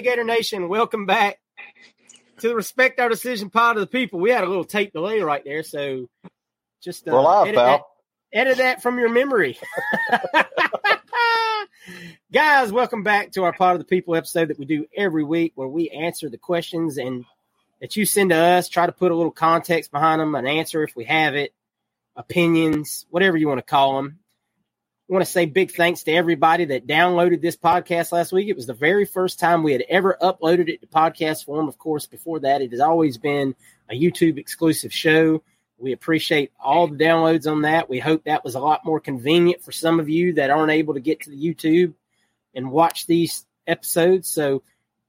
Hey, Gator Nation, welcome back to the Respect Our Decision pod of the people. We had a little tape delay right there, so just uh, live, edit, that, edit that from your memory. Guys, welcome back to our Pod of the People episode that we do every week where we answer the questions and that you send to us, try to put a little context behind them, an answer if we have it, opinions, whatever you want to call them. I want to say big thanks to everybody that downloaded this podcast last week. It was the very first time we had ever uploaded it to podcast form. Of course, before that, it has always been a YouTube exclusive show. We appreciate all the downloads on that. We hope that was a lot more convenient for some of you that aren't able to get to the YouTube and watch these episodes. So,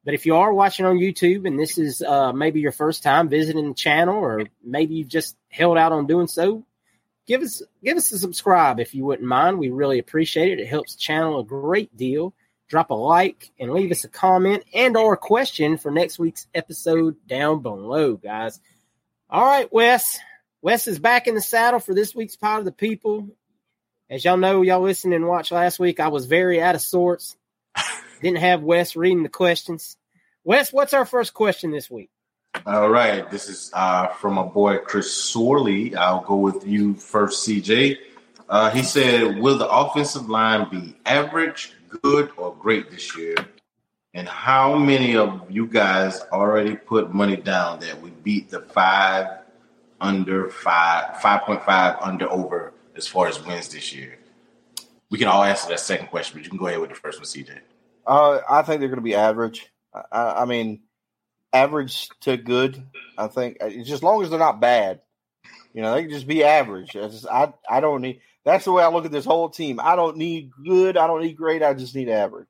but if you are watching on YouTube and this is uh, maybe your first time visiting the channel, or maybe you've just held out on doing so, give us give us a subscribe if you wouldn't mind. We really appreciate it. It helps channel a great deal. Drop a like and leave us a comment and or a question for next week's episode down below, guys. All right, Wes. Wes is back in the saddle for this week's Pod of the People. As y'all know, y'all listened and watched last week. I was very out of sorts. Didn't have Wes reading the questions. Wes, what's our first question this week? All right. This is uh, from my boy Chris Sorley. I'll go with you first, CJ. Uh, he said, Will the offensive line be average, good, or great this year? And how many of you guys already put money down that we beat the five under five, 5.5 under over as far as wins this year? We can all answer that second question, but you can go ahead with the first one, CJ. Uh, I think they're going to be average. I, I mean, average to good. I think just as long as they're not bad, you know, they can just be average. I just I I don't need. That's the way I look at this whole team. I don't need good. I don't need great. I just need average.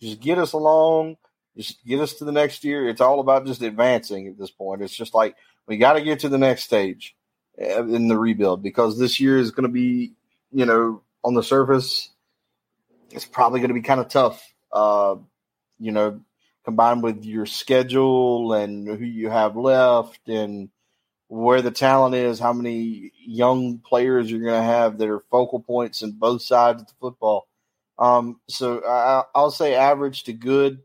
Just get us along. Just get us to the next year. It's all about just advancing at this point. It's just like we got to get to the next stage uh, in the rebuild because this year is going to be, you know, on the surface, it's probably going to be kind of tough. Uh, you know, combined with your schedule and who you have left and where the talent is, how many young players you're going to have that are focal points in both sides of the football. Um, so I, will say average to good.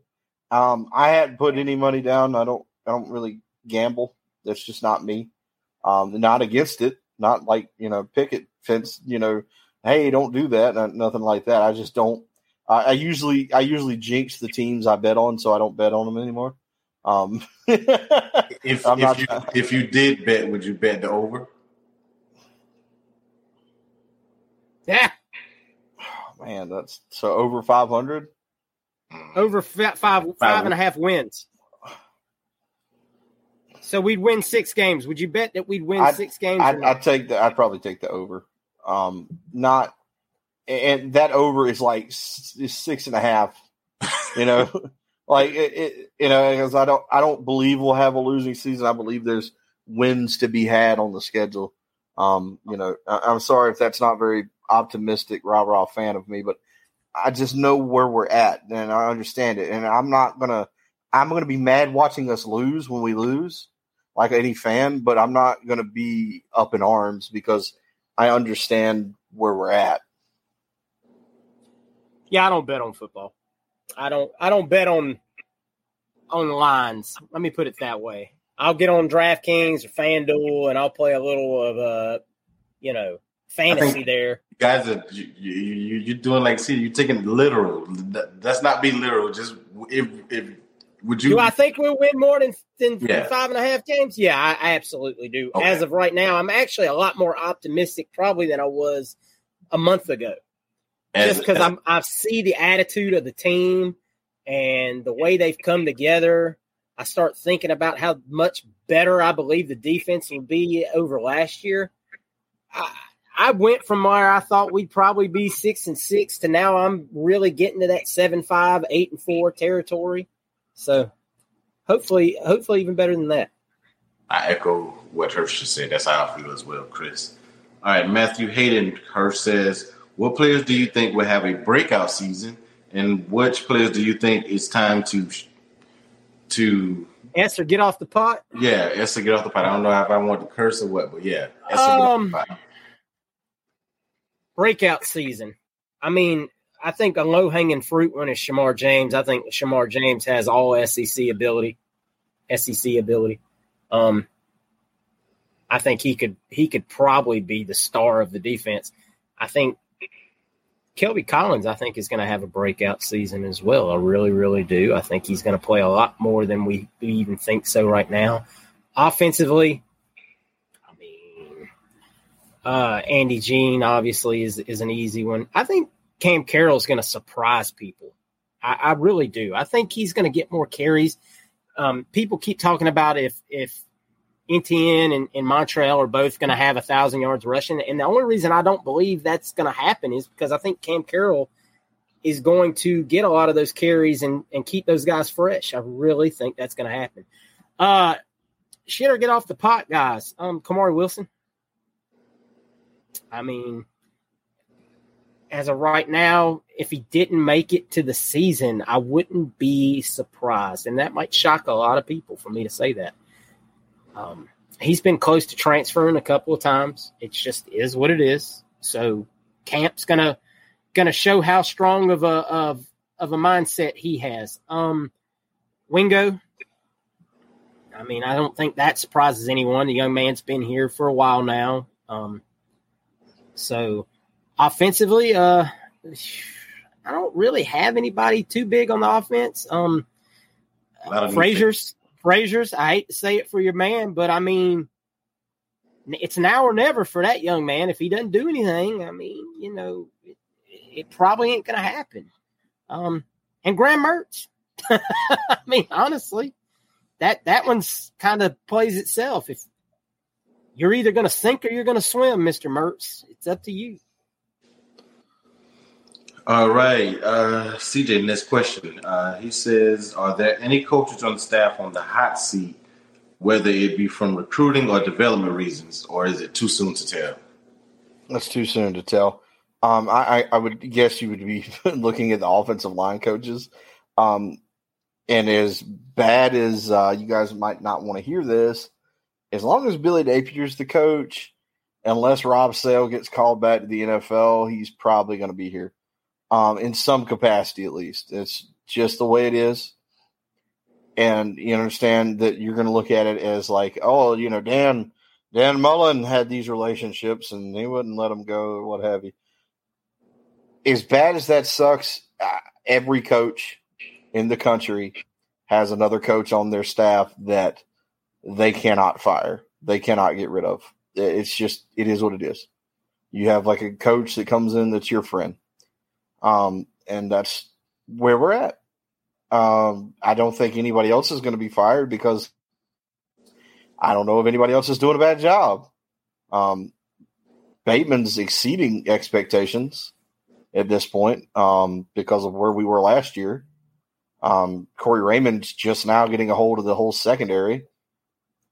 Um, I hadn't put any money down. I don't. I don't really gamble. That's just not me. Um, not against it. Not like you know, picket fence. You know, hey, don't do that. Nothing like that. I just don't. I usually I usually jinx the teams I bet on, so I don't bet on them anymore. Um, if if you, if you did bet, would you bet the over? Yeah, Oh, man, that's so over 500. over fi- five five and a half wins. So we'd win six games. Would you bet that we'd win I'd- six games? I'd. I'd take the. I'd probably take the over. Um, not, and that over is like is six and a half. You know, like it, it, you know, because I don't, I don't believe we'll have a losing season. I believe there's wins to be had on the schedule. Um, you know, I, I'm sorry if that's not very optimistic, rah rah fan of me, but I just know where we're at and I understand it, and I'm not gonna, I'm gonna be mad watching us lose when we lose like any fan, but I'm not going to be up in arms because I understand where we're at. Yeah, I don't bet on football. I don't. I don't bet on on lines. Let me put it that way. I'll get on DraftKings or FanDuel and I'll play a little of uh, you know, fantasy there. Guys are you, you, you- you're doing like see you're taking literal. That- That's not being literal. Just if if would you Do I think we'll win more than, than Yeah. five and a half games? Yeah, I, I absolutely do. Okay. As of right now, I'm actually a lot more optimistic probably than I was a month ago. As- just because I'm I see the attitude of the team and the way they've come together. I start thinking about how much better I believe the defense will be over last year. I, I went from where I thought we'd probably be six and six to now I'm really getting to that seven five, eight and four territory. So hopefully, hopefully even better than that. I echo what Hirsch just said. That's how I feel as well, Chris. All right, Matthew Hayden Hirsch says, "What players do you think will have a breakout season, and which players do you think it's time to to Esther, get off the pot. yeah, Esther get off the pot? I don't know if I want to curse or what, but yeah, Esther Um, breakout season. I mean, I think a low hanging fruit one is Shemar James. I think Shemar James has all SEC ability, SEC ability. Um, I think he could he could probably be the star of the defense. I think Kelby Collins, I think, is going to have a breakout season as well. I really, really do. I think he's going to play a lot more than we, even think so right now. Offensively, I mean, uh, Andy Jean obviously is is an easy one. I think Cam Carroll is going to surprise people. I, I really do. I think he's going to get more carries. Um, people keep talking about if if Etienne and, and Montrell are both going to have a thousand yards rushing, and the only reason I don't believe that's going to happen is because I think Cam Carroll is going to get a lot of those carries and and keep those guys fresh. I really think that's going to happen. Uh, shit or get off the pot, guys. Um, Kamari Wilson. I mean, as of right now, if he didn't make it to the season, I wouldn't be surprised. And that might shock a lot of people for me to say that. Um, he's been close to transferring a couple of times. It just is what it is. So camp's gonna gonna show how strong of a of of a mindset he has. Um, Wingo. I mean, I don't think that surprises anyone. The young man's been here for a while now. Um, so offensively, uh, I don't really have anybody too big on the offense. Um, A lot of new Fraziars, Fraziars. I hate to say it for your man, but I mean, it's now or never for that young man. If he doesn't do anything, I mean, you know, it, it probably ain't going to happen. Um, and Graham Mertz. I mean, honestly, that that one's kind of plays itself. If you're either going to sink or you're going to swim, Mister Mertz, it's up to you. All right, uh, CJ. Next question. Uh, he says, "Are there any coaches on staff on the hot seat, whether it be from recruiting or development reasons, or is it too soon to tell?" That's too soon to tell. Um, I, I, would guess you would be looking at the offensive line coaches. Um, and as bad as uh, you guys might not want to hear this, as long as Billy Napier's the coach, unless Rob Sale gets called back to the NFL, he's probably going to be here um, in some capacity at least. It's just the way it is. And you understand that you're going to look at it as like, oh, you know, Dan Dan Mullen had these relationships and he wouldn't let them go what have you. As bad as that sucks, every coach in the country has another coach on their staff that they cannot fire. They cannot get rid of. It's just, it is what it is. You have like a coach that comes in that's your friend. Um, and that's where we're at. Um, I don't think anybody else is going to be fired because I don't know if anybody else is doing a bad job. Um, Bateman's exceeding expectations at this point um, because of where we were last year. Um, Corey Raymond's just now getting a hold of the whole secondary.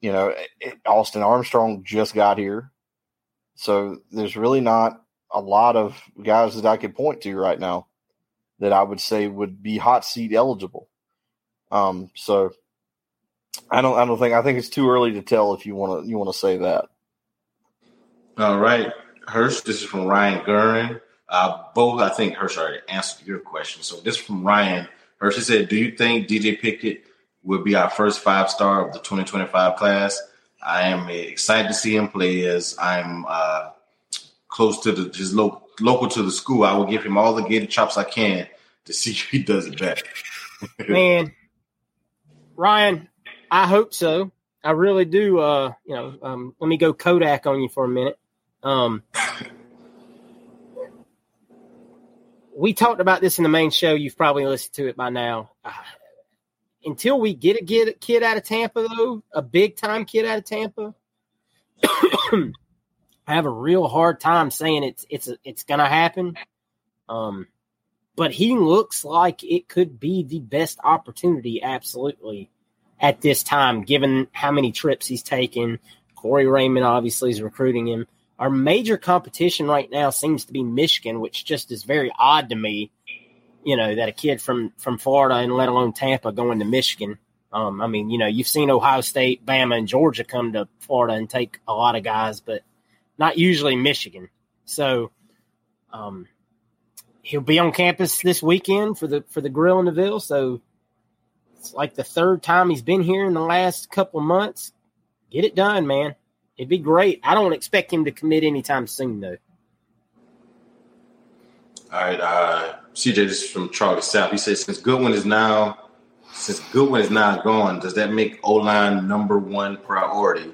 You know, it, Austin Armstrong just got here. So there's really not a lot of guys that I could point to right now that I would say would be hot seat eligible. Um, so I don't I don't think I think it's too early to tell if you want to you want to say that. All right, Hirsch. This is from Ryan Gurin. Uh, both I think Hirsch already answered your question. So this is from Ryan. Hirsch said, "Do you think DJ Pickett will be our first five star of the 2025 class?" I am excited to see him play as I'm uh, close to the his lo- local to the school. I will give him all the gator chops I can to see if he does it better. Man, Ryan, I hope so. I really do. Uh, you know, um, let me go Kodak on you for a minute. Um, we talked about this in the main show. You've probably listened to it by now. Uh, until we get a, get a kid out of Tampa, though, a big time kid out of Tampa, I have a real hard time saying it's it's it's gonna happen. Um, but he looks like it could be the best opportunity, absolutely, at this time, given how many trips he's taken. Corey Raymond obviously is recruiting him. Our major competition right now seems to be Michigan, which just is very odd to me. You know that a kid from from Florida and let alone Tampa going to Michigan. Um, I mean, you know, you've seen Ohio State, Bama, and Georgia come to Florida and take a lot of guys, but not usually Michigan. So, um, he'll be on campus this weekend for the for the grill in the Ville. So it's like the third time he's been here in the last couple months. Get it done, man. It'd be great. I don't expect him to commit anytime soon, though. All right, uh, CJ, this is from Charlie South. He says, since Goodwin is now since Goodwin is now gone, does that make O line number one priority?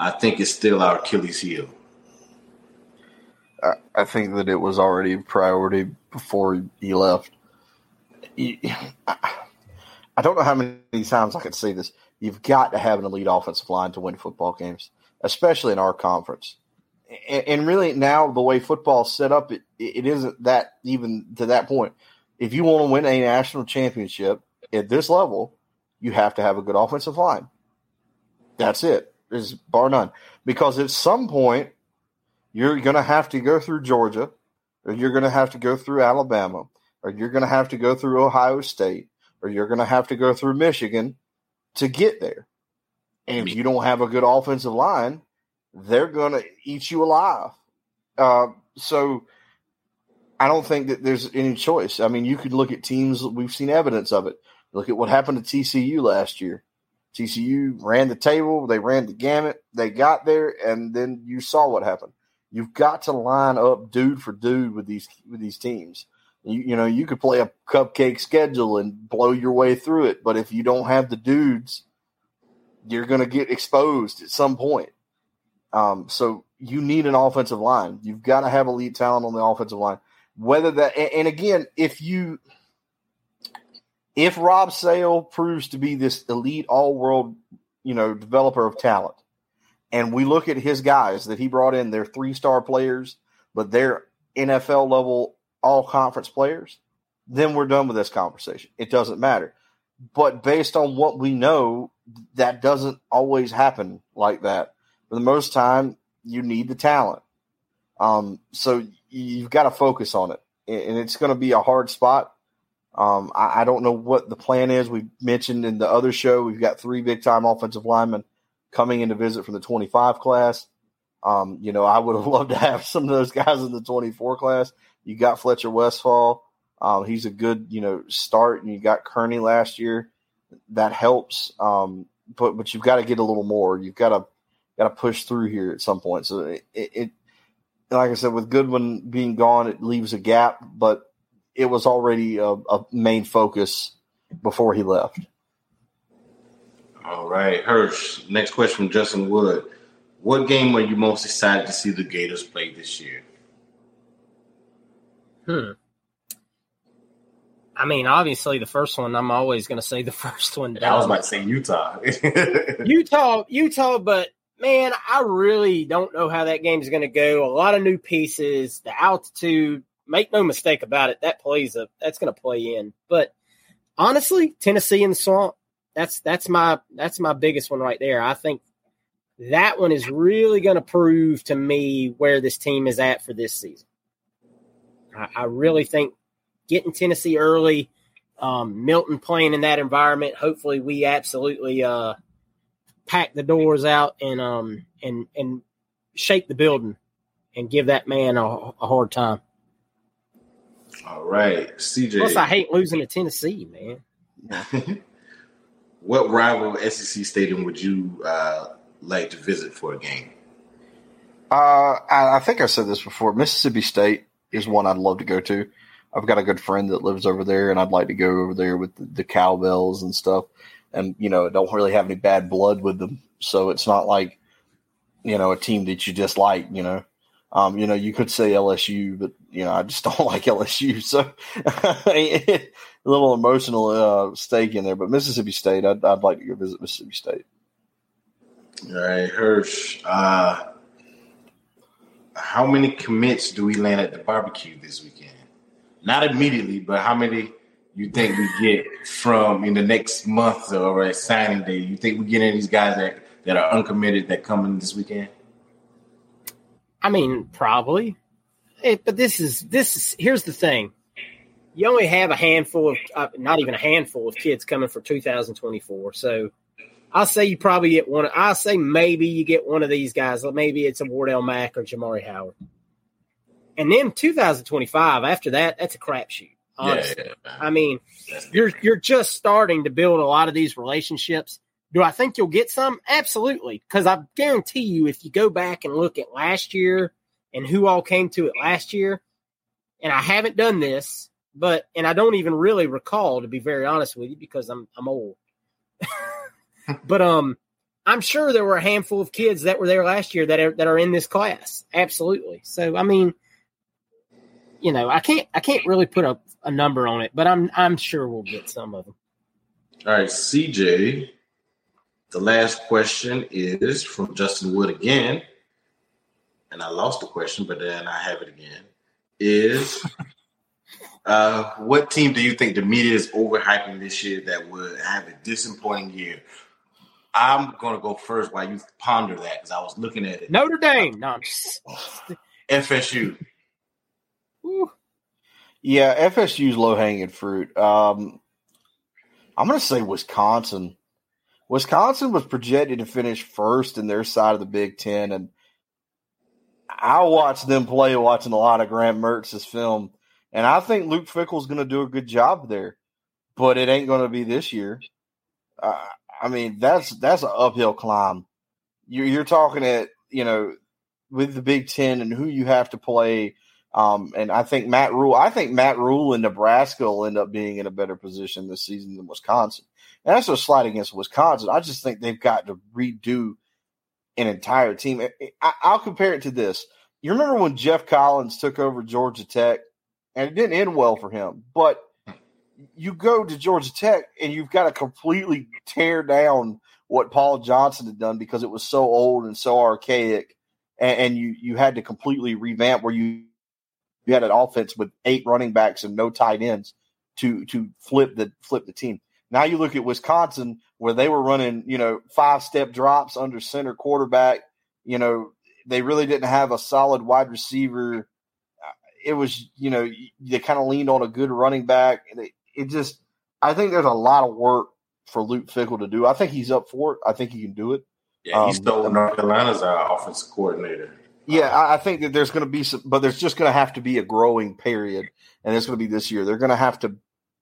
I think it's still our Achilles heel. I, think that it was already a priority before he left. I don't know how many times I could say this. You've got to have an elite offensive line to win football games, especially in our conference. And, really, now the way football's set up, it, it isn't that even to that point. If you want to win a national championship at this level, you have to have a good offensive line. That's it. Is bar none. Because at some point, you're going to have to go through Georgia, or you're going to have to go through Alabama, or you're going to have to go through Ohio State, or you're going to have to go through Michigan to get there. And if you don't have a good offensive line, they're going to eat you alive. Uh, so I don't think that there's any choice. I mean, you could look at teams, we've seen evidence of it. Look at what happened to TCU last year. TCU ran the table, they ran the gamut, they got there, and then you saw what happened. You've got to line up dude for dude with these with these teams. You, you know, you could play a cupcake schedule and blow your way through it, but if you don't have the dudes, you're going to get exposed at some point. Um, so you need an offensive line. You've got to have elite talent on the offensive line. Whether that, and, and again, if you, if Rob Sale proves to be this elite all world, you know, developer of talent, and we look at his guys that he brought in, they're three star players, but they're NFL level all conference players, then we're done with this conversation. It doesn't matter. But based on what we know, that doesn't always happen like that. For the most time, you need the talent. Um, so you've got to focus on it, and it's going to be a hard spot. Um, I, I, don't know what the plan is. We mentioned in the other show we've got three big time offensive linemen coming in to visit from the 25 class. Um, you know, I would have loved to have some of those guys in the 24 class. You got Fletcher Westfall. Um, he's a good, you know, start, and you got Kearney last year. That helps, um, but but you've got to get a little more. You've got to got to push through here at some point. So it, it, like I said, with Goodwin being gone, it leaves a gap, but it was already a, a main focus before he left. All right, Hirsch. Next question from Justin Wood. What game are you most excited to see the Gators play this year? Hmm. I mean, obviously, the first one. I'm always going to say the first one. I was about to say Utah. Utah, Utah, but man, I really don't know how that game is going to go. A lot of new pieces, the altitude. Make no mistake about it, that plays a that's going to play in. But honestly, Tennessee in the swamp. That's that's my that's my biggest one right there. I think that one is really going to prove to me where this team is at for this season. I, I really think getting Tennessee early, um, Milton playing in that environment. Hopefully, we absolutely uh, pack the doors out and um and and shake the building and give that man a, a hard time. All right, CJ. Plus, I hate losing to Tennessee, man. what rival SEC stadium would you uh, like to visit for a game? Uh, I, I think I said this before. Mississippi State is one I'd love to go to. I've got a good friend that lives over there, and I'd like to go over there with the, the cowbells and stuff. And you know, don't really have any bad blood with them, so it's not like you know a team that you dislike. You know, um, you know, you could say LSU, but you know, I just don't like LSU, so a little emotional uh, stake in there. But Mississippi State, I'd, I'd like to go visit Mississippi State. All right, Hirsch. Uh, how many commits do we land at the barbecue this weekend? Not immediately, but how many you think we get from in the next month or at signing day? You think we get any of these guys that, that are uncommitted that come in this weekend? I mean, probably. It, but this is this is here's the thing. You only have a handful of uh, not even a handful of kids coming for 2024. So I'll say you probably get one. I'll say maybe you get one of these guys. Maybe it's a Wardell Mack or Jamari Howard. And then 2025, after that, that's a crapshoot. Honestly, yeah, yeah, I mean, you're you're just starting to build a lot of these relationships. Do I think you'll get some? Absolutely, because I guarantee you, if you go back and look at last year and who all came to it last year, and I haven't done this, but and I don't even really recall to be very honest with you because I'm I'm old. but um, I'm sure there were a handful of kids that were there last year that are that are in this class. Absolutely. So I mean, you know, I can't I can't really put a, a number on it, but I'm I'm sure we'll get some of them. All right, CJ. The last question is from Justin Wood again, and I lost the question, but then I have it again. Is uh, what team do you think the media is overhyping this year that would have a disappointing year? I'm going to go first while you ponder that because I was looking at it. Notre Dame, no, FSU. Yeah, FSU's low hanging fruit. Um, I'm going to say Wisconsin. Wisconsin was projected to finish first in their side of the Big Ten, and I watched them play watching a lot of Graham Mertz's film, and I think Luke Fickell's going to do a good job there, but it ain't going to be this year. Uh, I mean, that's that's an uphill climb. You're, you're talking at you know with the Big Ten and who you have to play um, and I think Matt Rhule, I think Matt Rhule in Nebraska will end up being in a better position this season than Wisconsin. And that's a slight against Wisconsin. I just think they've got to redo an entire team. I'll compare it to this. You remember when Geoff Collins took over Georgia Tech, and it didn't end well for him. But you go to Georgia Tech, and you've got to completely tear down what Paul Johnson had done because it was so old and so archaic, and, and you you had to completely revamp where you you had an offense with eight running backs and no tight ends to to flip the flip the team. Now you look at Wisconsin where they were running, you know, five step drops under center quarterback. You know, they really didn't have a solid wide receiver. It was, you know, they kind of leaned on a good running back. It, it just, I think there's a lot of work for Luke Fickell to do. I think he's up for it. I think he can do it. Yeah, he's um, still North Carolina's uh, offensive coordinator. Yeah, I think that there's going to be some, but there's just going to have to be a growing period, and it's going to be this year. They're going to have to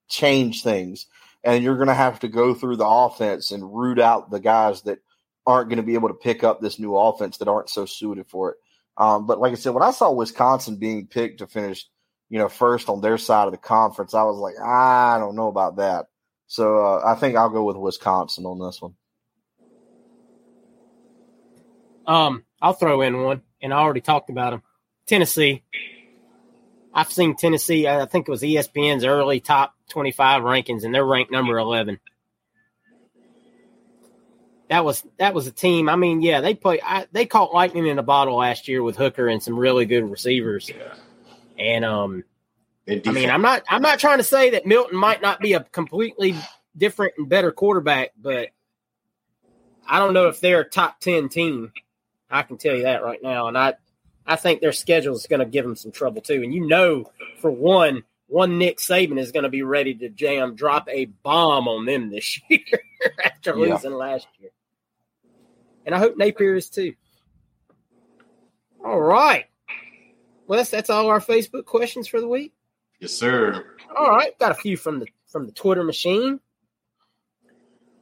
change things, and you're going to have to go through the offense and root out the guys that aren't going to be able to pick up this new offense that aren't so suited for it. Um, but like I said, when I saw Wisconsin being picked to finish, you know, first on their side of the conference, I was like, I don't know about that. So uh, I think I'll go with Wisconsin on this one. Um, I'll throw in one and I already talked about them. Tennessee. I've seen Tennessee. I think it was ESPN's early top 25 rankings, and they're ranked number 11. That was that was a team. I mean, yeah, they play. I, they caught lightning in a bottle last year with Hooker and some really good receivers. Yeah. And um, I mean, I'm not I'm not trying to say that Milton might not be a completely different and better quarterback, but I don't know if they're a top ten team. I can tell you that right now, and I I think their schedule is going to give them some trouble too. And you know, for one, one Nick Saban is going to be ready to jam drop a bomb on them this year after Yeah. losing last year. And I hope Napier is too. All right. Well, that's, that's all our Facebook questions for the week. yes, sir. All right, got a few from the from the Twitter machine.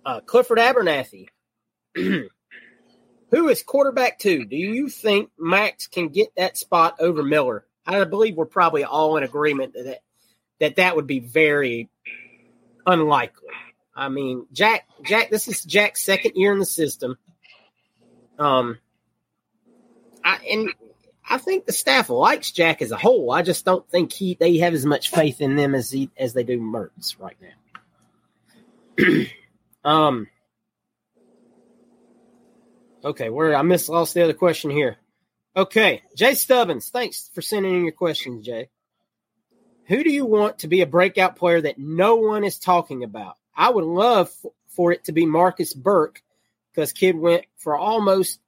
Uh, Clifford Abernathy, who is quarterback two? Do you think Max can get that spot over Miller? I believe we're probably all in agreement that that that, would be very unlikely. I mean, Jack, Jack, this is Jack's second year in the system. Um, I and I think the staff likes Jack as a whole. I just don't think he they have as much faith in them as he, as they do Mertz right now. um. Okay, where I missed lost the other question here. Okay, Jay Stubbins, thanks for sending in your questions, Jay. Who do you want to be a breakout player that no one is talking about? I would love f- for it to be Marcus Burke because kid went for almost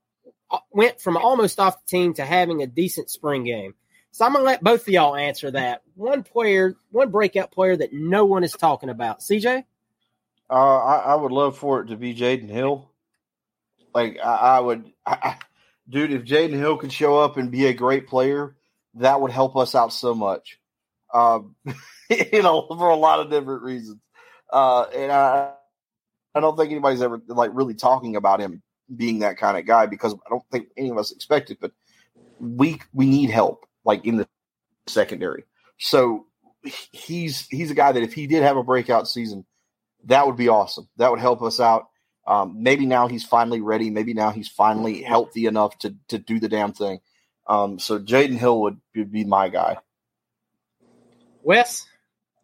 went from almost off the team to having a decent spring game. So I'm gonna let both of y'all answer that. One player, one breakout player that no one is talking about. CJ, Uh, I, I would love for it to be Jaden Hill. Like I, I would, I, dude. If Jaden Hill could show up and be a great player, that would help us out so much. Um, you know, for a lot of different reasons. Uh, and I, I don't think anybody's ever like really talking about him being that kind of guy because I don't think any of us expect it. But we we need help like in the secondary. So he's he's a guy that if he did have a breakout season, that would be awesome. That would help us out. Um, maybe now he's finally ready. Maybe now he's finally healthy enough to to do the damn thing. Um, so Jaden Hill would, would be my guy. Wes,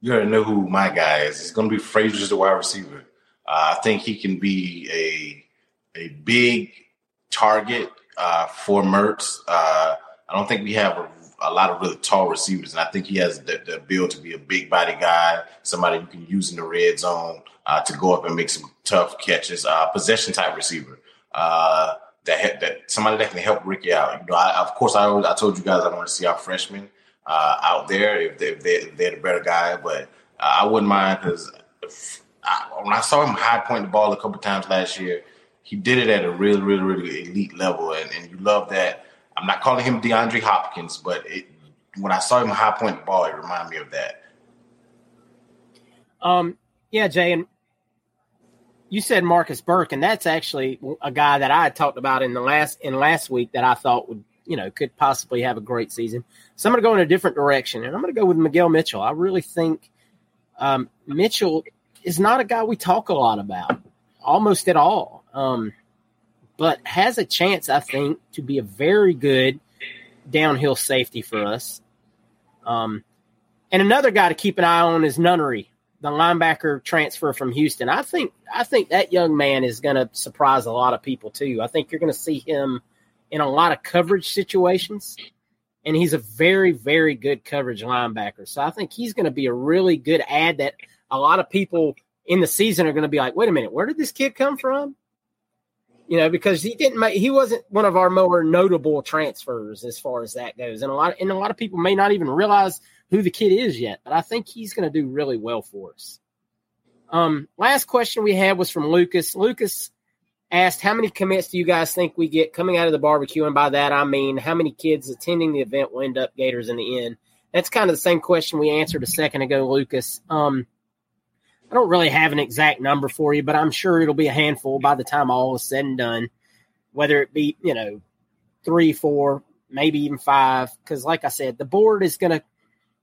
You already know who my guy is. It's going to be Fraziars the wide receiver. Uh, I think he can be a a big target uh, for Mertz. Uh, I don't think we have a, a lot of really tall receivers, and I think he has the, the ability to be a big body guy, somebody you can use in the red zone uh, to go up and make some tough catches. Uh, possession type receiver. Uh, that, that somebody that can help Ricky out. You know, I, of course, I I told you guys I want to see our freshmen uh, out there if, they, if, they, they're the better guy, but uh, I wouldn't mind because when I saw him high point the ball a couple times last year, he did it at a really, really, really elite level, and, and you love that. I'm not calling him DeAndre Hopkins, but it, when I saw him high point the ball, it reminded me of that. um, yeah, Jay, and you said Marcus Burke, and that's actually a guy that I talked about in the last in last week that I thought would you know could possibly have a great season. So I'm going to go in a different direction, and I'm going to go with Miguel Mitchell. I really think um, Mitchell is not a guy we talk a lot about, almost at all, um, but has a chance, I think, to be a very good downhill safety for us. Um, and another guy to keep an eye on is Nunnery, the linebacker transfer from Houston. I think I think that young man is going to surprise a lot of people too. I think you're going to see him in a lot of coverage situations, and he's a very very good coverage linebacker. So I think he's going to be a really good ad that a lot of people in the season are going to be like, wait a minute, where did this kid come from? You know, because he didn't make he wasn't one of our more notable transfers as far as that goes, and a lot and a lot of people may not even realize who the kid is yet, but I think he's going to do really well for us. Um, last question we had was from Lucas. Lucas asked, "How many commits do you guys think we get coming out of the barbecue?" And by that I mean, how many kids attending the event will end up Gators in the end? That's kind of the same question we answered a second ago, Lucas. Um, I don't really have an exact number for you, but I'm sure it'll be a handful by the time all is said and done. Whether it be, you know, three, four, maybe even five, because like I said, the board is going to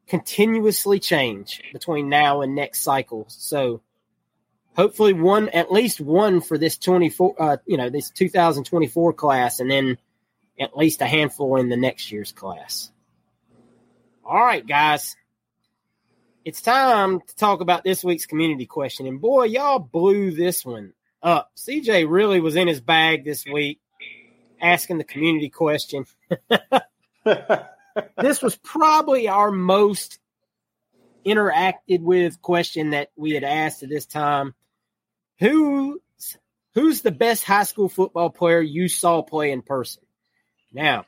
continuously change between now and next cycle. So hopefully one, at least one for this 24, uh, you know, this 2024 class, and then at least a handful in the next year's class. All right, guys. It's time to talk about this week's community question. And boy, y'all blew this one up. CJ really was in his bag this week asking the community question. this was probably our most interacted with question that we had asked at this time. Who who's the best high school football player you saw play in person? Now,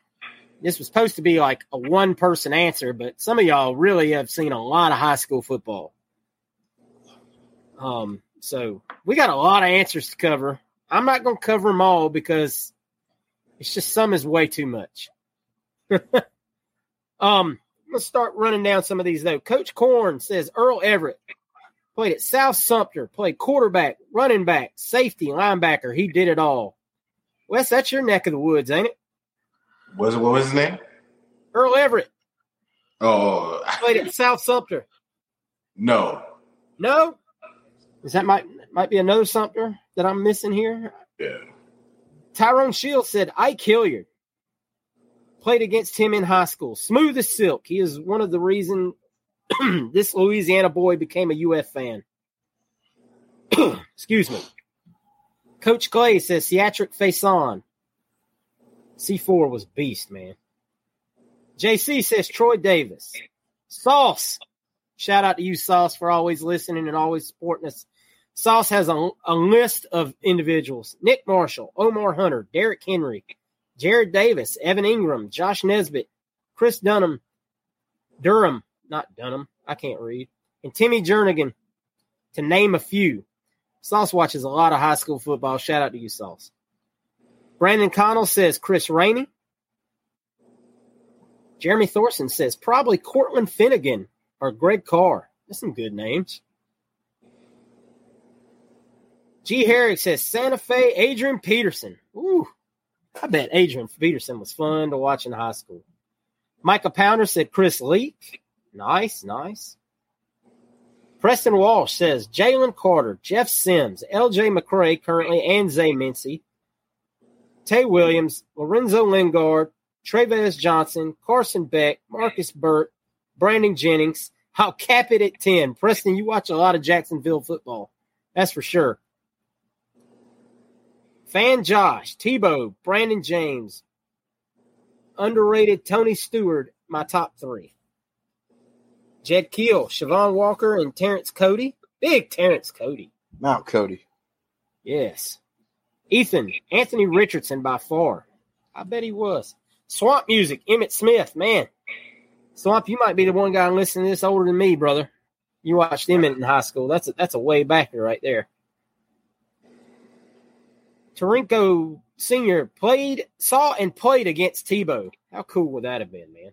this was supposed to be like a one person answer, but some of y'all really have seen a lot of high school football. Um, so we got a lot of answers to cover. I'm not going to cover them all because it's just some is way too much. um, let's start running down some of these though. Coach Corn says Earl Everett played at South Sumter, played quarterback, running back, safety, linebacker. He did it all. Wes, that's your neck of the woods, ain't it? Was what was his name? Earl Everett. Oh, played at South Sumter. No. No. Is that might might be another Sumter that I'm missing here? Yeah. Tyrone Shields said Ike Hilliard played against him in high school. Smooth as silk. He is one of the reason this Louisiana boy became a UF fan. Excuse me. Coach Clay says Theatric Faison. C4 was beast, man. JC says Troy Davis. Sauce. Shout out to you, Sauce, for always listening and always supporting us. Sauce has a, a list of individuals Nick Marshall, Omar Hunter, Derrick Henry, Jarrad Davis, Evan Engram, Josh Nesbitt, Chris Dunham, Durham, not Dunham, I can't read, and Timmy Jernigan, to name a few. Sauce watches a lot of high school football. Shout out to you, Sauce. Brandon Connell says Chris Rainey. Jeremy Thorson says probably Cortland Finnegan or Greg Carr. That's some good names. G. Herrick says Santa Fe Adrian Peterson. Ooh, I bet Adrian Peterson was fun to watch in high school. Micah Pounder said Chris Leak. Nice, nice. Preston Walsh says Jalen Carter, Jeff Sims, LJ McCray currently, and Zay Mincy. Tay Williams, Lorenzo Lingard, Travis Johnson, Carson Beck, Marcus Burt, Brandon Jennings. I'll cap it at 10. Preston, you watch a lot of Jacksonville football. That's for sure. Fan Josh, Tebow, Brandon James, underrated Tony Stewart, my top three. Jed Keel, Siobhan Walker, and Terrence Cody. Big Terrence Cody. Mount Cody. Yes. Ethan, Anthony Richardson by far. I bet he was. Swamp Music, Emmitt Smith, man. Swamp, you might be the one guy listening to this older than me, brother. You watched Emmitt in high school. That's a, that's a way backer right there. Tarinko Sr. played, saw and played against Tebow. How cool would that have been, man?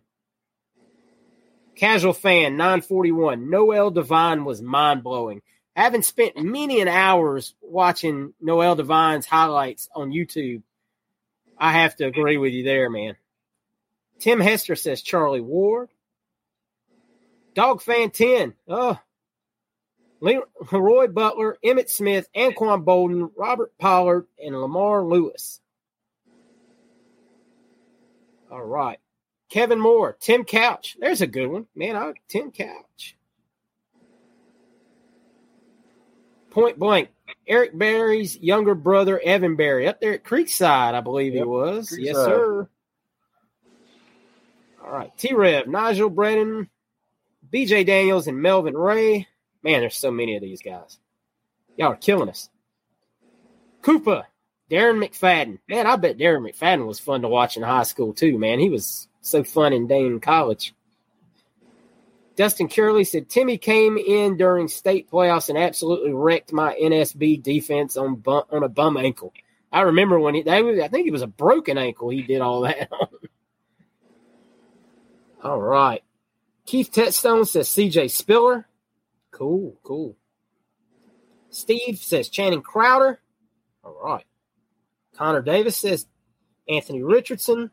Casual fan, 941. Noel Devine was mind blowing. Having spent many an hours watching Noel Devine's highlights on YouTube, I have to agree with you there, man. Tim Hester says Charlie Ward. Dog fan 10. Oh, Leroy Butler, Emmitt Smith, Anquan Boldin, Robert Pollard, and Lamar Lewis. All right. Kevin Moore, Tim Couch. There's a good one. Man, I, Tim Couch. Point blank. Eric Berry's younger brother, Evan Berry, up there at Creekside, I believe yep, he was. Creekside. Yes, sir. All right. T Rev, Nigel Brennan, BJ Daniels, and Melvin Ray. Man, there's so many of these guys. Y'all are killing us. Koopa, Darren McFadden. Man, I bet Darren McFadden was fun to watch in high school too, man. He was so fun in Dane College. Dustin Curley said Timmy came in during state playoffs and absolutely wrecked my NSB defense on on a bum ankle. I remember when he, was, I think it was a broken ankle. He did all that all right. Keith Tetstone says CJ Spiller. Cool, cool. Steve says Channing Crowder. All right. Connor Davis says Anthony Richardson.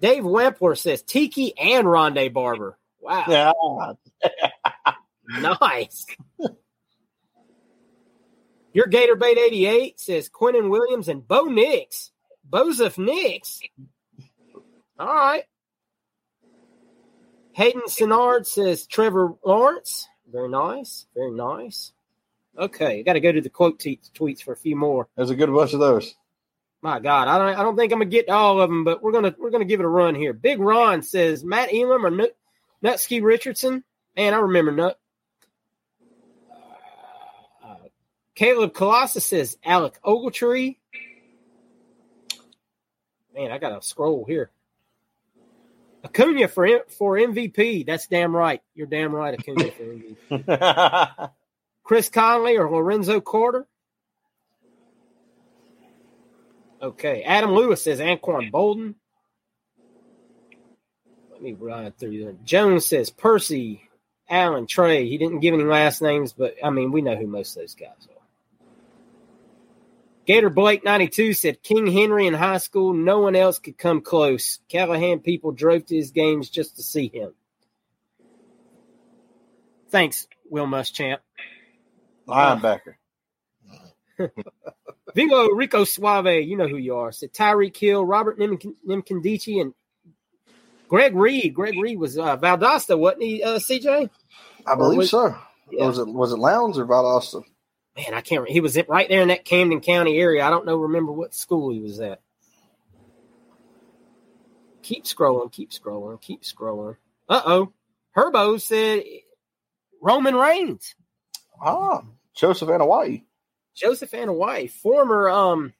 Dave Wampler says Tiki and Rondé Barber. Wow. Yeah. nice. Your Gator Bait 88 says Quentin Williams and Bo Nix. Bozef Nix. All right. Hayden Sinard says Trevor Lawrence. Very nice. Very nice. Okay, got to go to the quote te- tweets for a few more. There's a good bunch of those. My God, I don't, I don't think I'm gonna get all of them, but we're gonna, we're gonna give it a run here. Big Ron says Matt Elam or Nut, Nutsky Richardson. Man, I remember Nut. Uh, Caleb Colossus says Alec Ogletree. Man, I gotta scroll here. Acuna for for MVP. That's damn right. You're damn right, Acuna for MVP. Chris Conley or Lorenzo Carter. Okay. Adam Lewis says Anquan Boldin. Let me run through them. Jones says Percy, Allen, Trey. He didn't give any last names, but I mean, we know who most of those guys are. Gator Blake 92 said King Henry in high school, no one else could come close. Callahan people drove to his games just to see him. Thanks, Will Muschamp. Linebacker. Vingo Rico Suave, you know who you are. Said Tyreek Hill, Robert Nim- and Greg Reid. Greg Reid was uh, Valdosta, wasn't he, uh, CJ? I believe was- so. Yeah. Was it was it Lowndes or Valdosta? Man, I can't. He was right there in that Camden County area. I don't know. Remember what school he was at? Keep scrolling. Keep scrolling. Keep scrolling. Uh oh. Herbo said Roman Reigns, Ah, Joseph Hawaii. Joseph Anawai, former um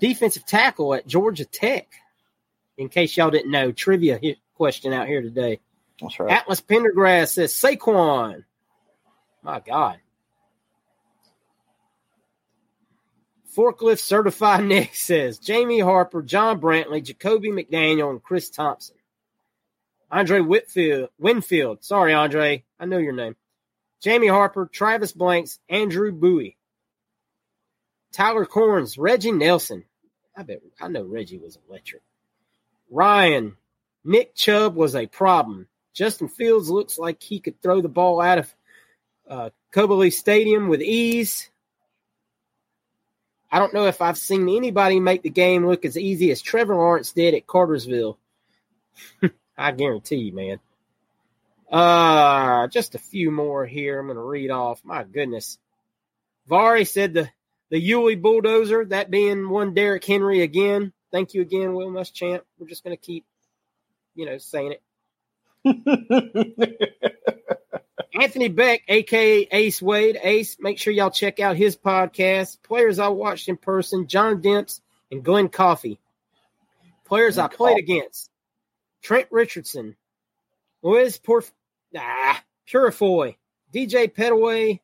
defensive tackle at Georgia Tech. In case y'all didn't know, trivia question out here today. That's right. Atlas Pendergrass says Saquon. My God. Forklift certified Nick says Jamie Harper, John Brantley, Jacoby McDaniel, and Chris Thompson. Andre Whitfield, Winfield. Sorry, Andre. I know your name. Jamie Harper, Travis Blanks, Andrew Bowie. Tyler Corns, Reggie Nelson. I bet I know Reggie was electric. Ryan, Nick Chubb was a problem. Justin Fields looks like he could throw the ball out of uh, Cobley Stadium with ease. I don't know if I've seen anybody make the game look as easy as Trevor Lawrence did at Cartersville. I guarantee you, man. Uh, just a few more here. I'm going to read off. My goodness. Vari said the the Yulee bulldozer, that being one Derrick Henry again. Thank you again, Will Muschamp. We're just going to keep, you know, saying it. Anthony Beck, aka Ace Wade. Ace, make sure y'all check out his podcast. Players I watched in person: John Demps and Glenn Coffey. Players I played against: Trent Richardson, Luis Porf, ah, Purifoy, DJ Petaway,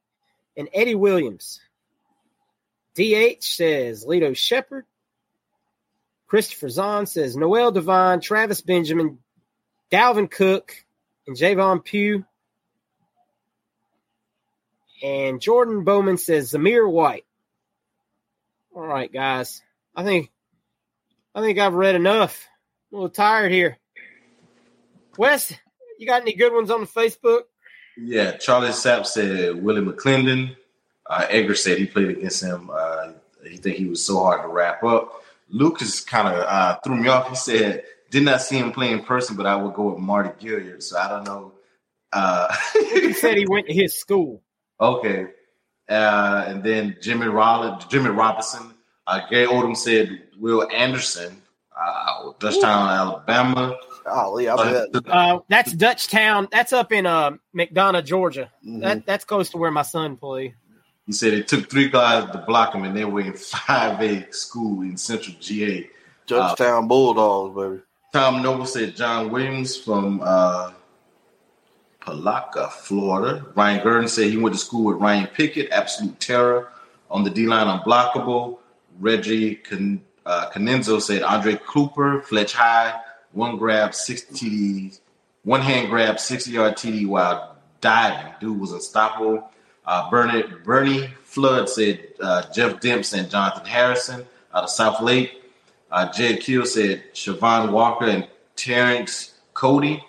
and Eddie Williams. DH says Lito Sheppard. Christopher Zahn says Noel Devine, Travis Benjamin, Dalvin Cook, and Javon Pugh. And Jordan Bowman says Zamir White. All right, guys. I think I think I've read enough. I'm a little tired here. Wes, you got any good ones on the Facebook? Yeah, Charlie Sapp said Willie McClendon. Uh, Edgar said he played against him. Uh, he think he was so hard to wrap up. Lucas kind of uh, threw me off. He said did not see him play in person, but I would go with Marty Gilliard. So I don't know. Uh, He said he went to his school. Okay. Uh, and then Jimmy Rollins, Jimmy Robinson. Uh, Gary Odom said Will Anderson, uh, Dutchtown, Alabama. Golly, I bet. Uh, that's Dutchtown. That's up in uh, McDonough, Georgia. Mhm. That that's close to where my son played. He said it took three guys to block him, and they were in 5A school in Central GA. Dutchtown Bulldogs, baby. Tom Noble said John Williams from uh, Palatka, Florida. Ryan Gurdon said he went to school with Ryan Pickett, absolute terror on the D line, unblockable. Reggie Can, uh, Canenzo said Andre Cooper, Fletch High, one grab, 60 TDs, one hand grab, 60 yard TD while diving. Dude was unstoppable. Uh, Bernie, Bernie Flood said uh, Jeff Demps and Jonathan Harrison out of South Lake. Uh, Jed Keel said Siobhan Walker and Terrence Cody.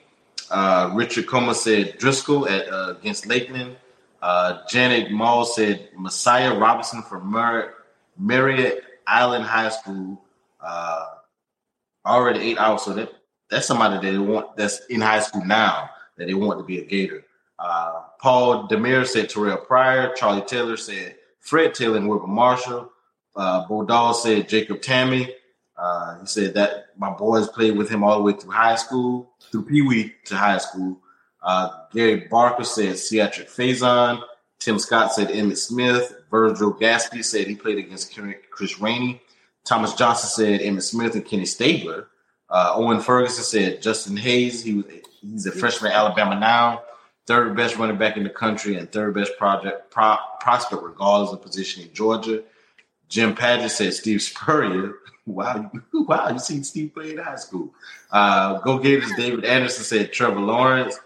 Uh, Richard Coma said Driscoll at uh, against Lakeland. Uh, Janet Mall said Messiah Robinson from Mer- Merritt Island High School. Uh, already eight hours, so that that's somebody that they want that's in high school now that they want to be a Gator. Uh, Paul Demir said Terrell Pryor. Charlie Taylor said Fred Taylor and Wilber Marshall. Uh, said Jacob Tammy. Uh, he said that my boys played with him all the way through high school, through Pee Wee to high school. Uh, Gary Barker said Seatric Faison. Tim Scott said Emmitt Smith. Virgil Gaspy said he played against Chris Rainey. Thomas Johnson said Emmitt Smith and Kenny Stabler. Uh, Owen Ferguson said Justin Hayes. He was he's a freshman at Alabama now, third best running back in the country and third best project pro, prospect regardless of position in Georgia. Jim Padgett said Steve Spurrier. Wow, wow, you seen Steve play in high school. Uh, Go Gators. David Anderson said Trevor Lawrence.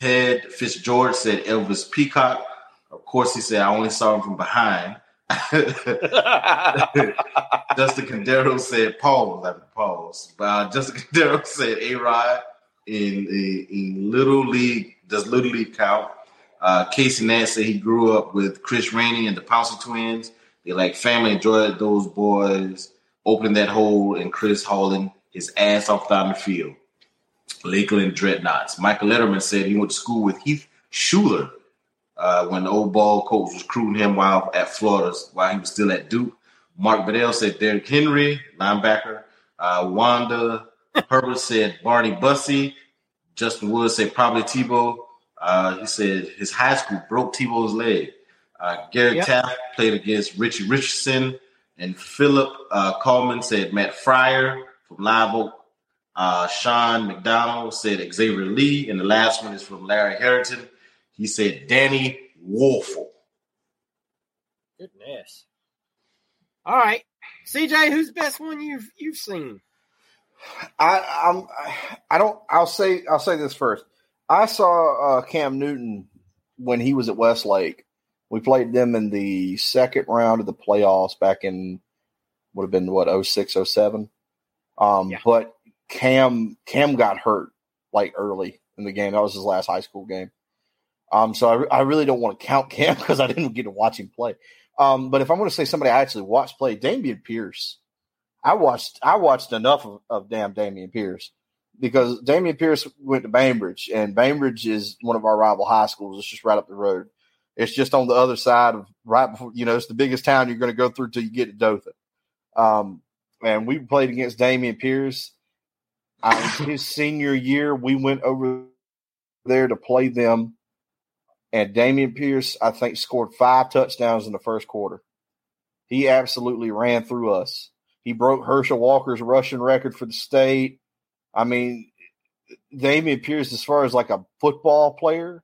Ted Fitzgeorge said Elvis Peacock. Of course, he said I only saw him from behind. Justin Candero said pause. I mean, pause. Uh, Justin Candero said A Rod in, in, in Little League. Does Little League count? Uh, Casey Nance said he grew up with Chris Rainey and the Pouncey twins. They like family enjoyed those boys opening that hole and Chris hauling his ass off down the field. Lakeland Dreadnoughts. Michael Letterman said he went to school with Heath Shuler uh, when the old ball coach was recruiting him while at Florida, while he was still at Duke. Mark Bedell said Derrick Henry, linebacker. Uh, Wanda Herbert said Barney Bussey. Justin Woods said probably Tebow. Uh, he said his high school broke Tebow's leg. Uh, Garrett yep. Taft played against Richie Richardson. And Philip uh, Coleman said Matt Fryer from Live Oak. Uh, Sean McDonald said Xavier Lee. And the last one is from Larry Harrington. He said Danny Wuerffel. Goodness. All right, CJ, who's the best one you've you've seen? I I'm I don't. I'll say I'll say this first. I saw uh, Cam Newton when he was at Westlake. We played them in the second round of the playoffs back in would have been what 06, 07. Um, yeah. But Cam Cam got hurt like early in the game. That was his last high school game. Um, so I, I really don't want to count Cam because I didn't get to watch him play. Um, but if I'm going to say somebody I actually watched play, Dameon Pierce. I watched I watched enough of, of damn Dameon Pierce because Dameon Pierce went to Bainbridge, and Bainbridge is one of our rival high schools. It's just right up the road. It's just on the other side of right before you know it's the biggest town you're going to go through till you get to Dothan. Um, and we played against Dameon Pierce. His senior year, we went over there to play them and Dameon Pierce, I think, scored five touchdowns in the first quarter. He absolutely ran through us. He broke Herschel Walker's rushing record for the state. I mean, Dameon Pierce, as far as like a football player,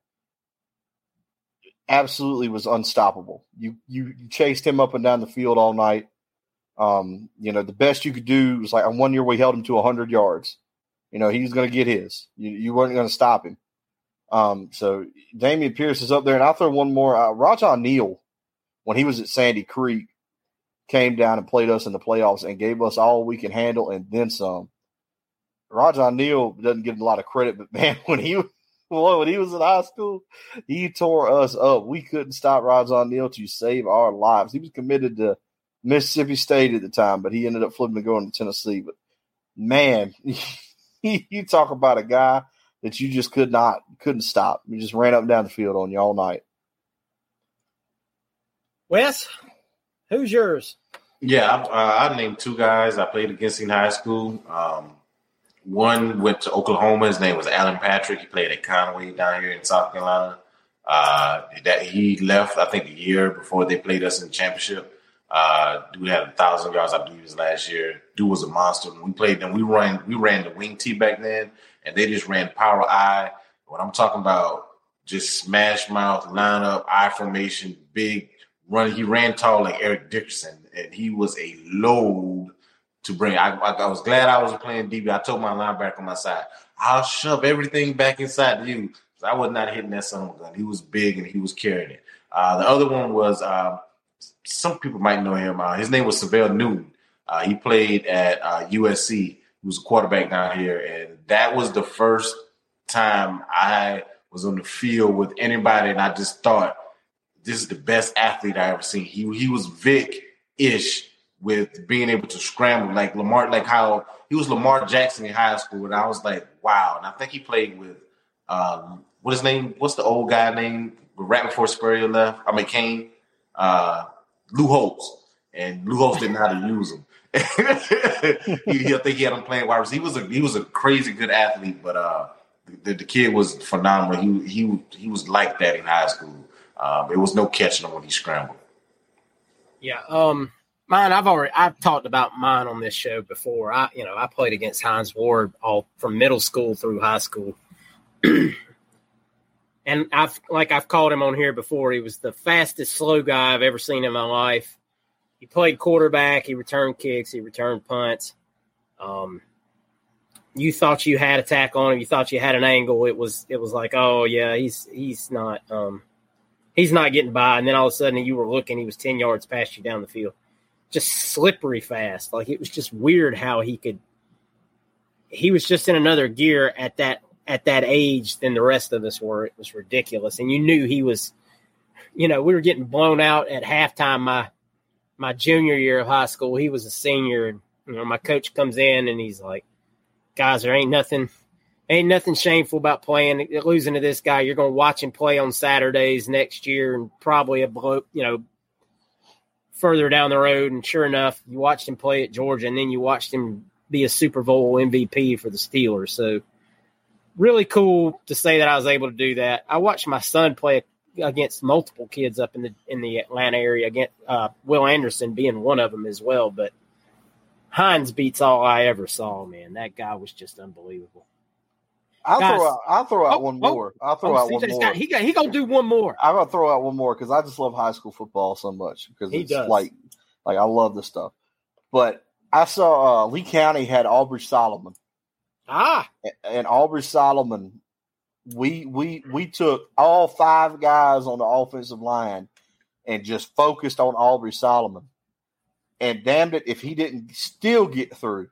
absolutely was unstoppable. You you, chased him up and down the field all night. Um, you know, the best you could do was like on one year we held him to hundred yards. You know, he was going to get his. You, you weren't going to stop him. Um, so Dameon Pierce is up there, and I'll throw one more. Uh, Rajion Neal, when he was at Sandy Creek, came down and played us in the playoffs and gave us all we can handle and then some. Rajion Neal doesn't get a lot of credit, but man, when he when he was in high school, he tore us up. We couldn't stop Rajion Neal to save our lives. He was committed to Mississippi State at the time, but he ended up flipping to going to Tennessee. But man, you talk about a guy that you just could not couldn't stop. You just ran up and down the field on you all night. Wes, who's yours? Yeah, I, uh, I named two guys I played against in high school. Um, one went to Oklahoma. His name was Alan Patrick. He played at Conway down here in South Carolina. Uh, that he left, I think, a year before they played us in the championship. Uh, dude had a thousand yards, I believe, his last year. Dude was a monster. When we played them, we ran we ran the wing T back then, and they just ran power eye. When I'm talking about just smash mouth lineup, I formation, big run. He ran tall like Eric Dickerson, and he was a load to bring. I, I, I was glad I was playing DB. I told my linebacker on my side, I'll shove everything back inside you. I was not hitting that son of a gun. He was big and he was carrying it. Uh, the other one was uh, some people might know him. Uh, his name was Syvelle Newton. Uh, he played at USC. Uh, he was a quarterback down here, and that was the first time I was on the field with anybody, and I just thought this is the best athlete I ever seen. He he was Vic ish, with being able to scramble like Lamar, like how he was Lamar Jackson in high school, and I was like, wow. And I think he played with um, what his name? What's the old guy name? Right before Spurrier left, I mean Kane, uh, Lou Holtz, and Lou Holtz didn't know how to use him. he, I think he had him playing wide receiver. He was a he was a crazy good athlete, but uh, the, the kid was phenomenal. He he he was like that in high school. Um, there was no catching him when he scrambled. Yeah. Um. Mine, I've already I've talked about mine on this show before. I you know I played against Hines Ward all from middle school through high school, and I've like I've called him on here before. He was the fastest slow guy I've ever seen in my life. He played quarterback. He returned kicks. He returned punts. Um, you thought you had attack on him. You thought you had an angle. It was it was like, oh yeah, he's he's not um, he's not getting by. And then all of a sudden, you were looking. He was ten yards past you down the field just slippery fast. Like it was just weird how he could. He was just in another gear at that at that age than the rest of us were. It was ridiculous, and you knew he was. You know, we were getting blown out at halftime. My my junior year of high school, he was a senior, and you know, my coach comes in and he's like, "Guys, there ain't nothing." Ain't nothing shameful about playing losing to this guy. You're going to watch him play on Saturdays next year, and probably a blow, you know, further down the road, and sure enough, you watched him play at Georgia, and then you watched him be a Super Bowl MVP for the Steelers. So, really cool to say that I was able to do that. I watched my son play against multiple kids up in the in the Atlanta area. Against uh, Will Anderson being one of them as well, but Hines beats all I ever saw. Man, that guy was just unbelievable. I'll Guys, throw out. I'll throw out oh, one oh, more. I'll throw oh, out CJ's one more. Got, he got. He gonna do one more. I'm gonna throw out one more because I just love high school football so much because it's does. like, like I love this stuff. But I saw uh, Lee County had Aubrey Solomon. Ah, and Aubrey Solomon, we we we took all five guys on the offensive line and just focused on Aubrey Solomon. And damned it if he didn't still get through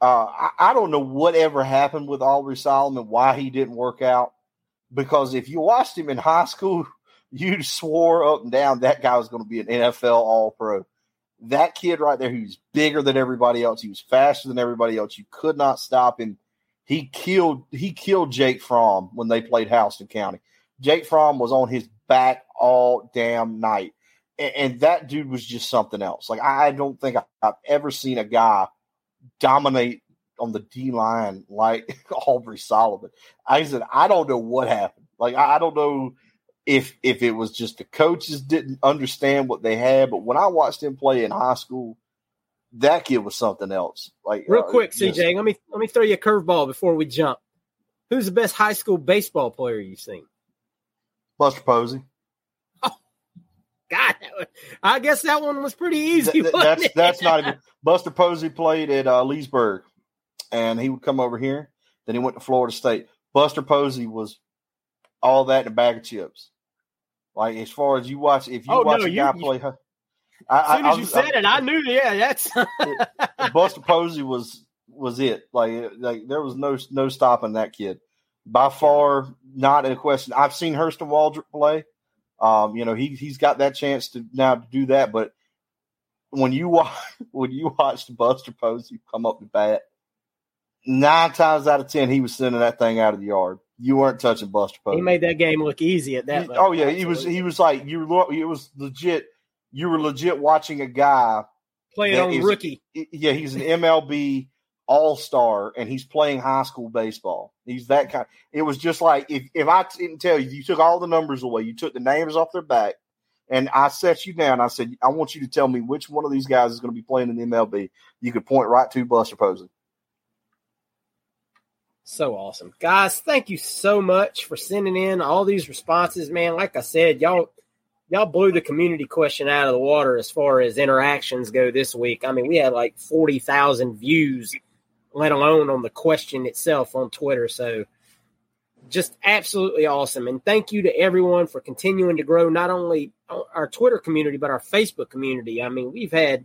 uh, I, I, don't know whatever happened with Aubrey Solomon, why he didn't work out. Because if you watched him in high school, you swore up and down that guy was going to be an NFL All Pro. That kid right there, who's bigger than everybody else, he was faster than everybody else. You could not stop him. He killed he killed Jake Fromm when they played Houston County. Jake Fromm was on his back all damn night, and, and that dude was just something else. Like I don't think I've ever seen a guy dominate on the D line like Aubrey Solomon. I said, I don't know what happened. Like I don't know if if it was just the coaches didn't understand what they had, but when I watched him play in high school, that kid was something else. Like real uh, quick, CJ, just, let me let me throw you a curveball before we jump. Who's the best high school baseball player you've seen? Buster Posey. God, I guess that one was pretty easy. Th- that's it? that's not even. Buster Posey played at uh, Leesburg, and he would come over here. Then he went to Florida State. Buster Posey was all that in a bag of chips. Like as far as you watch, if you oh, watch no, a guy you, play, you, I, as soon I, as you I, said it, I knew. Yeah, that's Buster Posey was was it. Like like there was no no stopping that kid. By far, not a question. I've seen Hurston Waldrep play. Um, you know, he he's got that chance to now to do that. But when you watch when you watched Buster Posey come up to bat, nine times out of ten he was sending that thing out of the yard. You weren't touching Buster Posey. He made that game look easy at that. He, oh yeah, he was he was like you. It was legit. You were legit watching a guy playing on is, rookie. Yeah, he's an MLB all star and he's playing high school baseball. He's that kind. It was just like if, if I didn't tell you, you took all the numbers away, you took the names off their back, and I set you down. I said, I want you to tell me which one of these guys is going to be playing in the MLB. You could point right to Buster Posey. So awesome. Guys, thank you so much for sending in all these responses, man. Like I said, y'all y'all blew the community question out of the water as far as interactions go this week. I mean, we had like 40,000 views let alone on the question itself on Twitter. So just absolutely awesome. And thank you to everyone for continuing to grow not only our Twitter community, but our Facebook community. I mean, we've had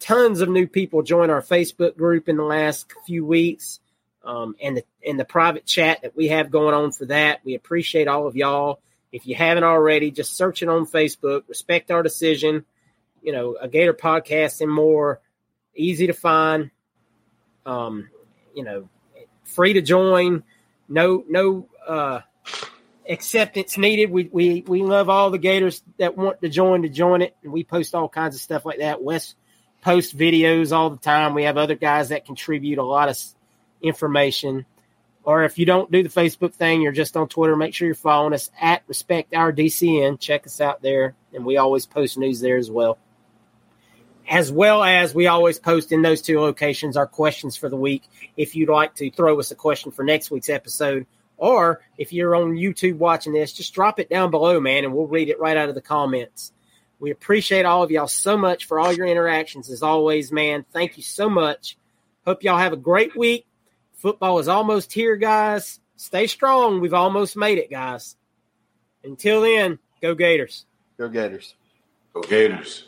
tons of new people join our Facebook group in the last few weeks. Um, and the and the private chat that we have going on for that. We appreciate all of y'all. If you haven't already, just search it on Facebook. Respect our decision you know, a Gator podcast and more, easy to find. Um, you know, free to join. No, no uh, acceptance needed. We we we love all the Gators that want to join to join it, and we post all kinds of stuff like that. Wes post videos all the time. We have other guys that contribute a lot of information. Or if you don't do the Facebook thing, you're just on Twitter, make sure you're following us at Respect Our DCN. Check us out there, and we always post news there as well. As well as we always post in those two locations our questions for the week. If you'd like to throw us a question for next week's episode, or if you're on YouTube watching this, just drop it down below, man, and we'll read it right out of the comments. We appreciate all of y'all so much for all your interactions as always, man. Thank you so much. Hope y'all have a great week. Football is almost here, guys. Stay strong. We've almost made it, guys. Until then, go Gators. Go Gators. Go Gators.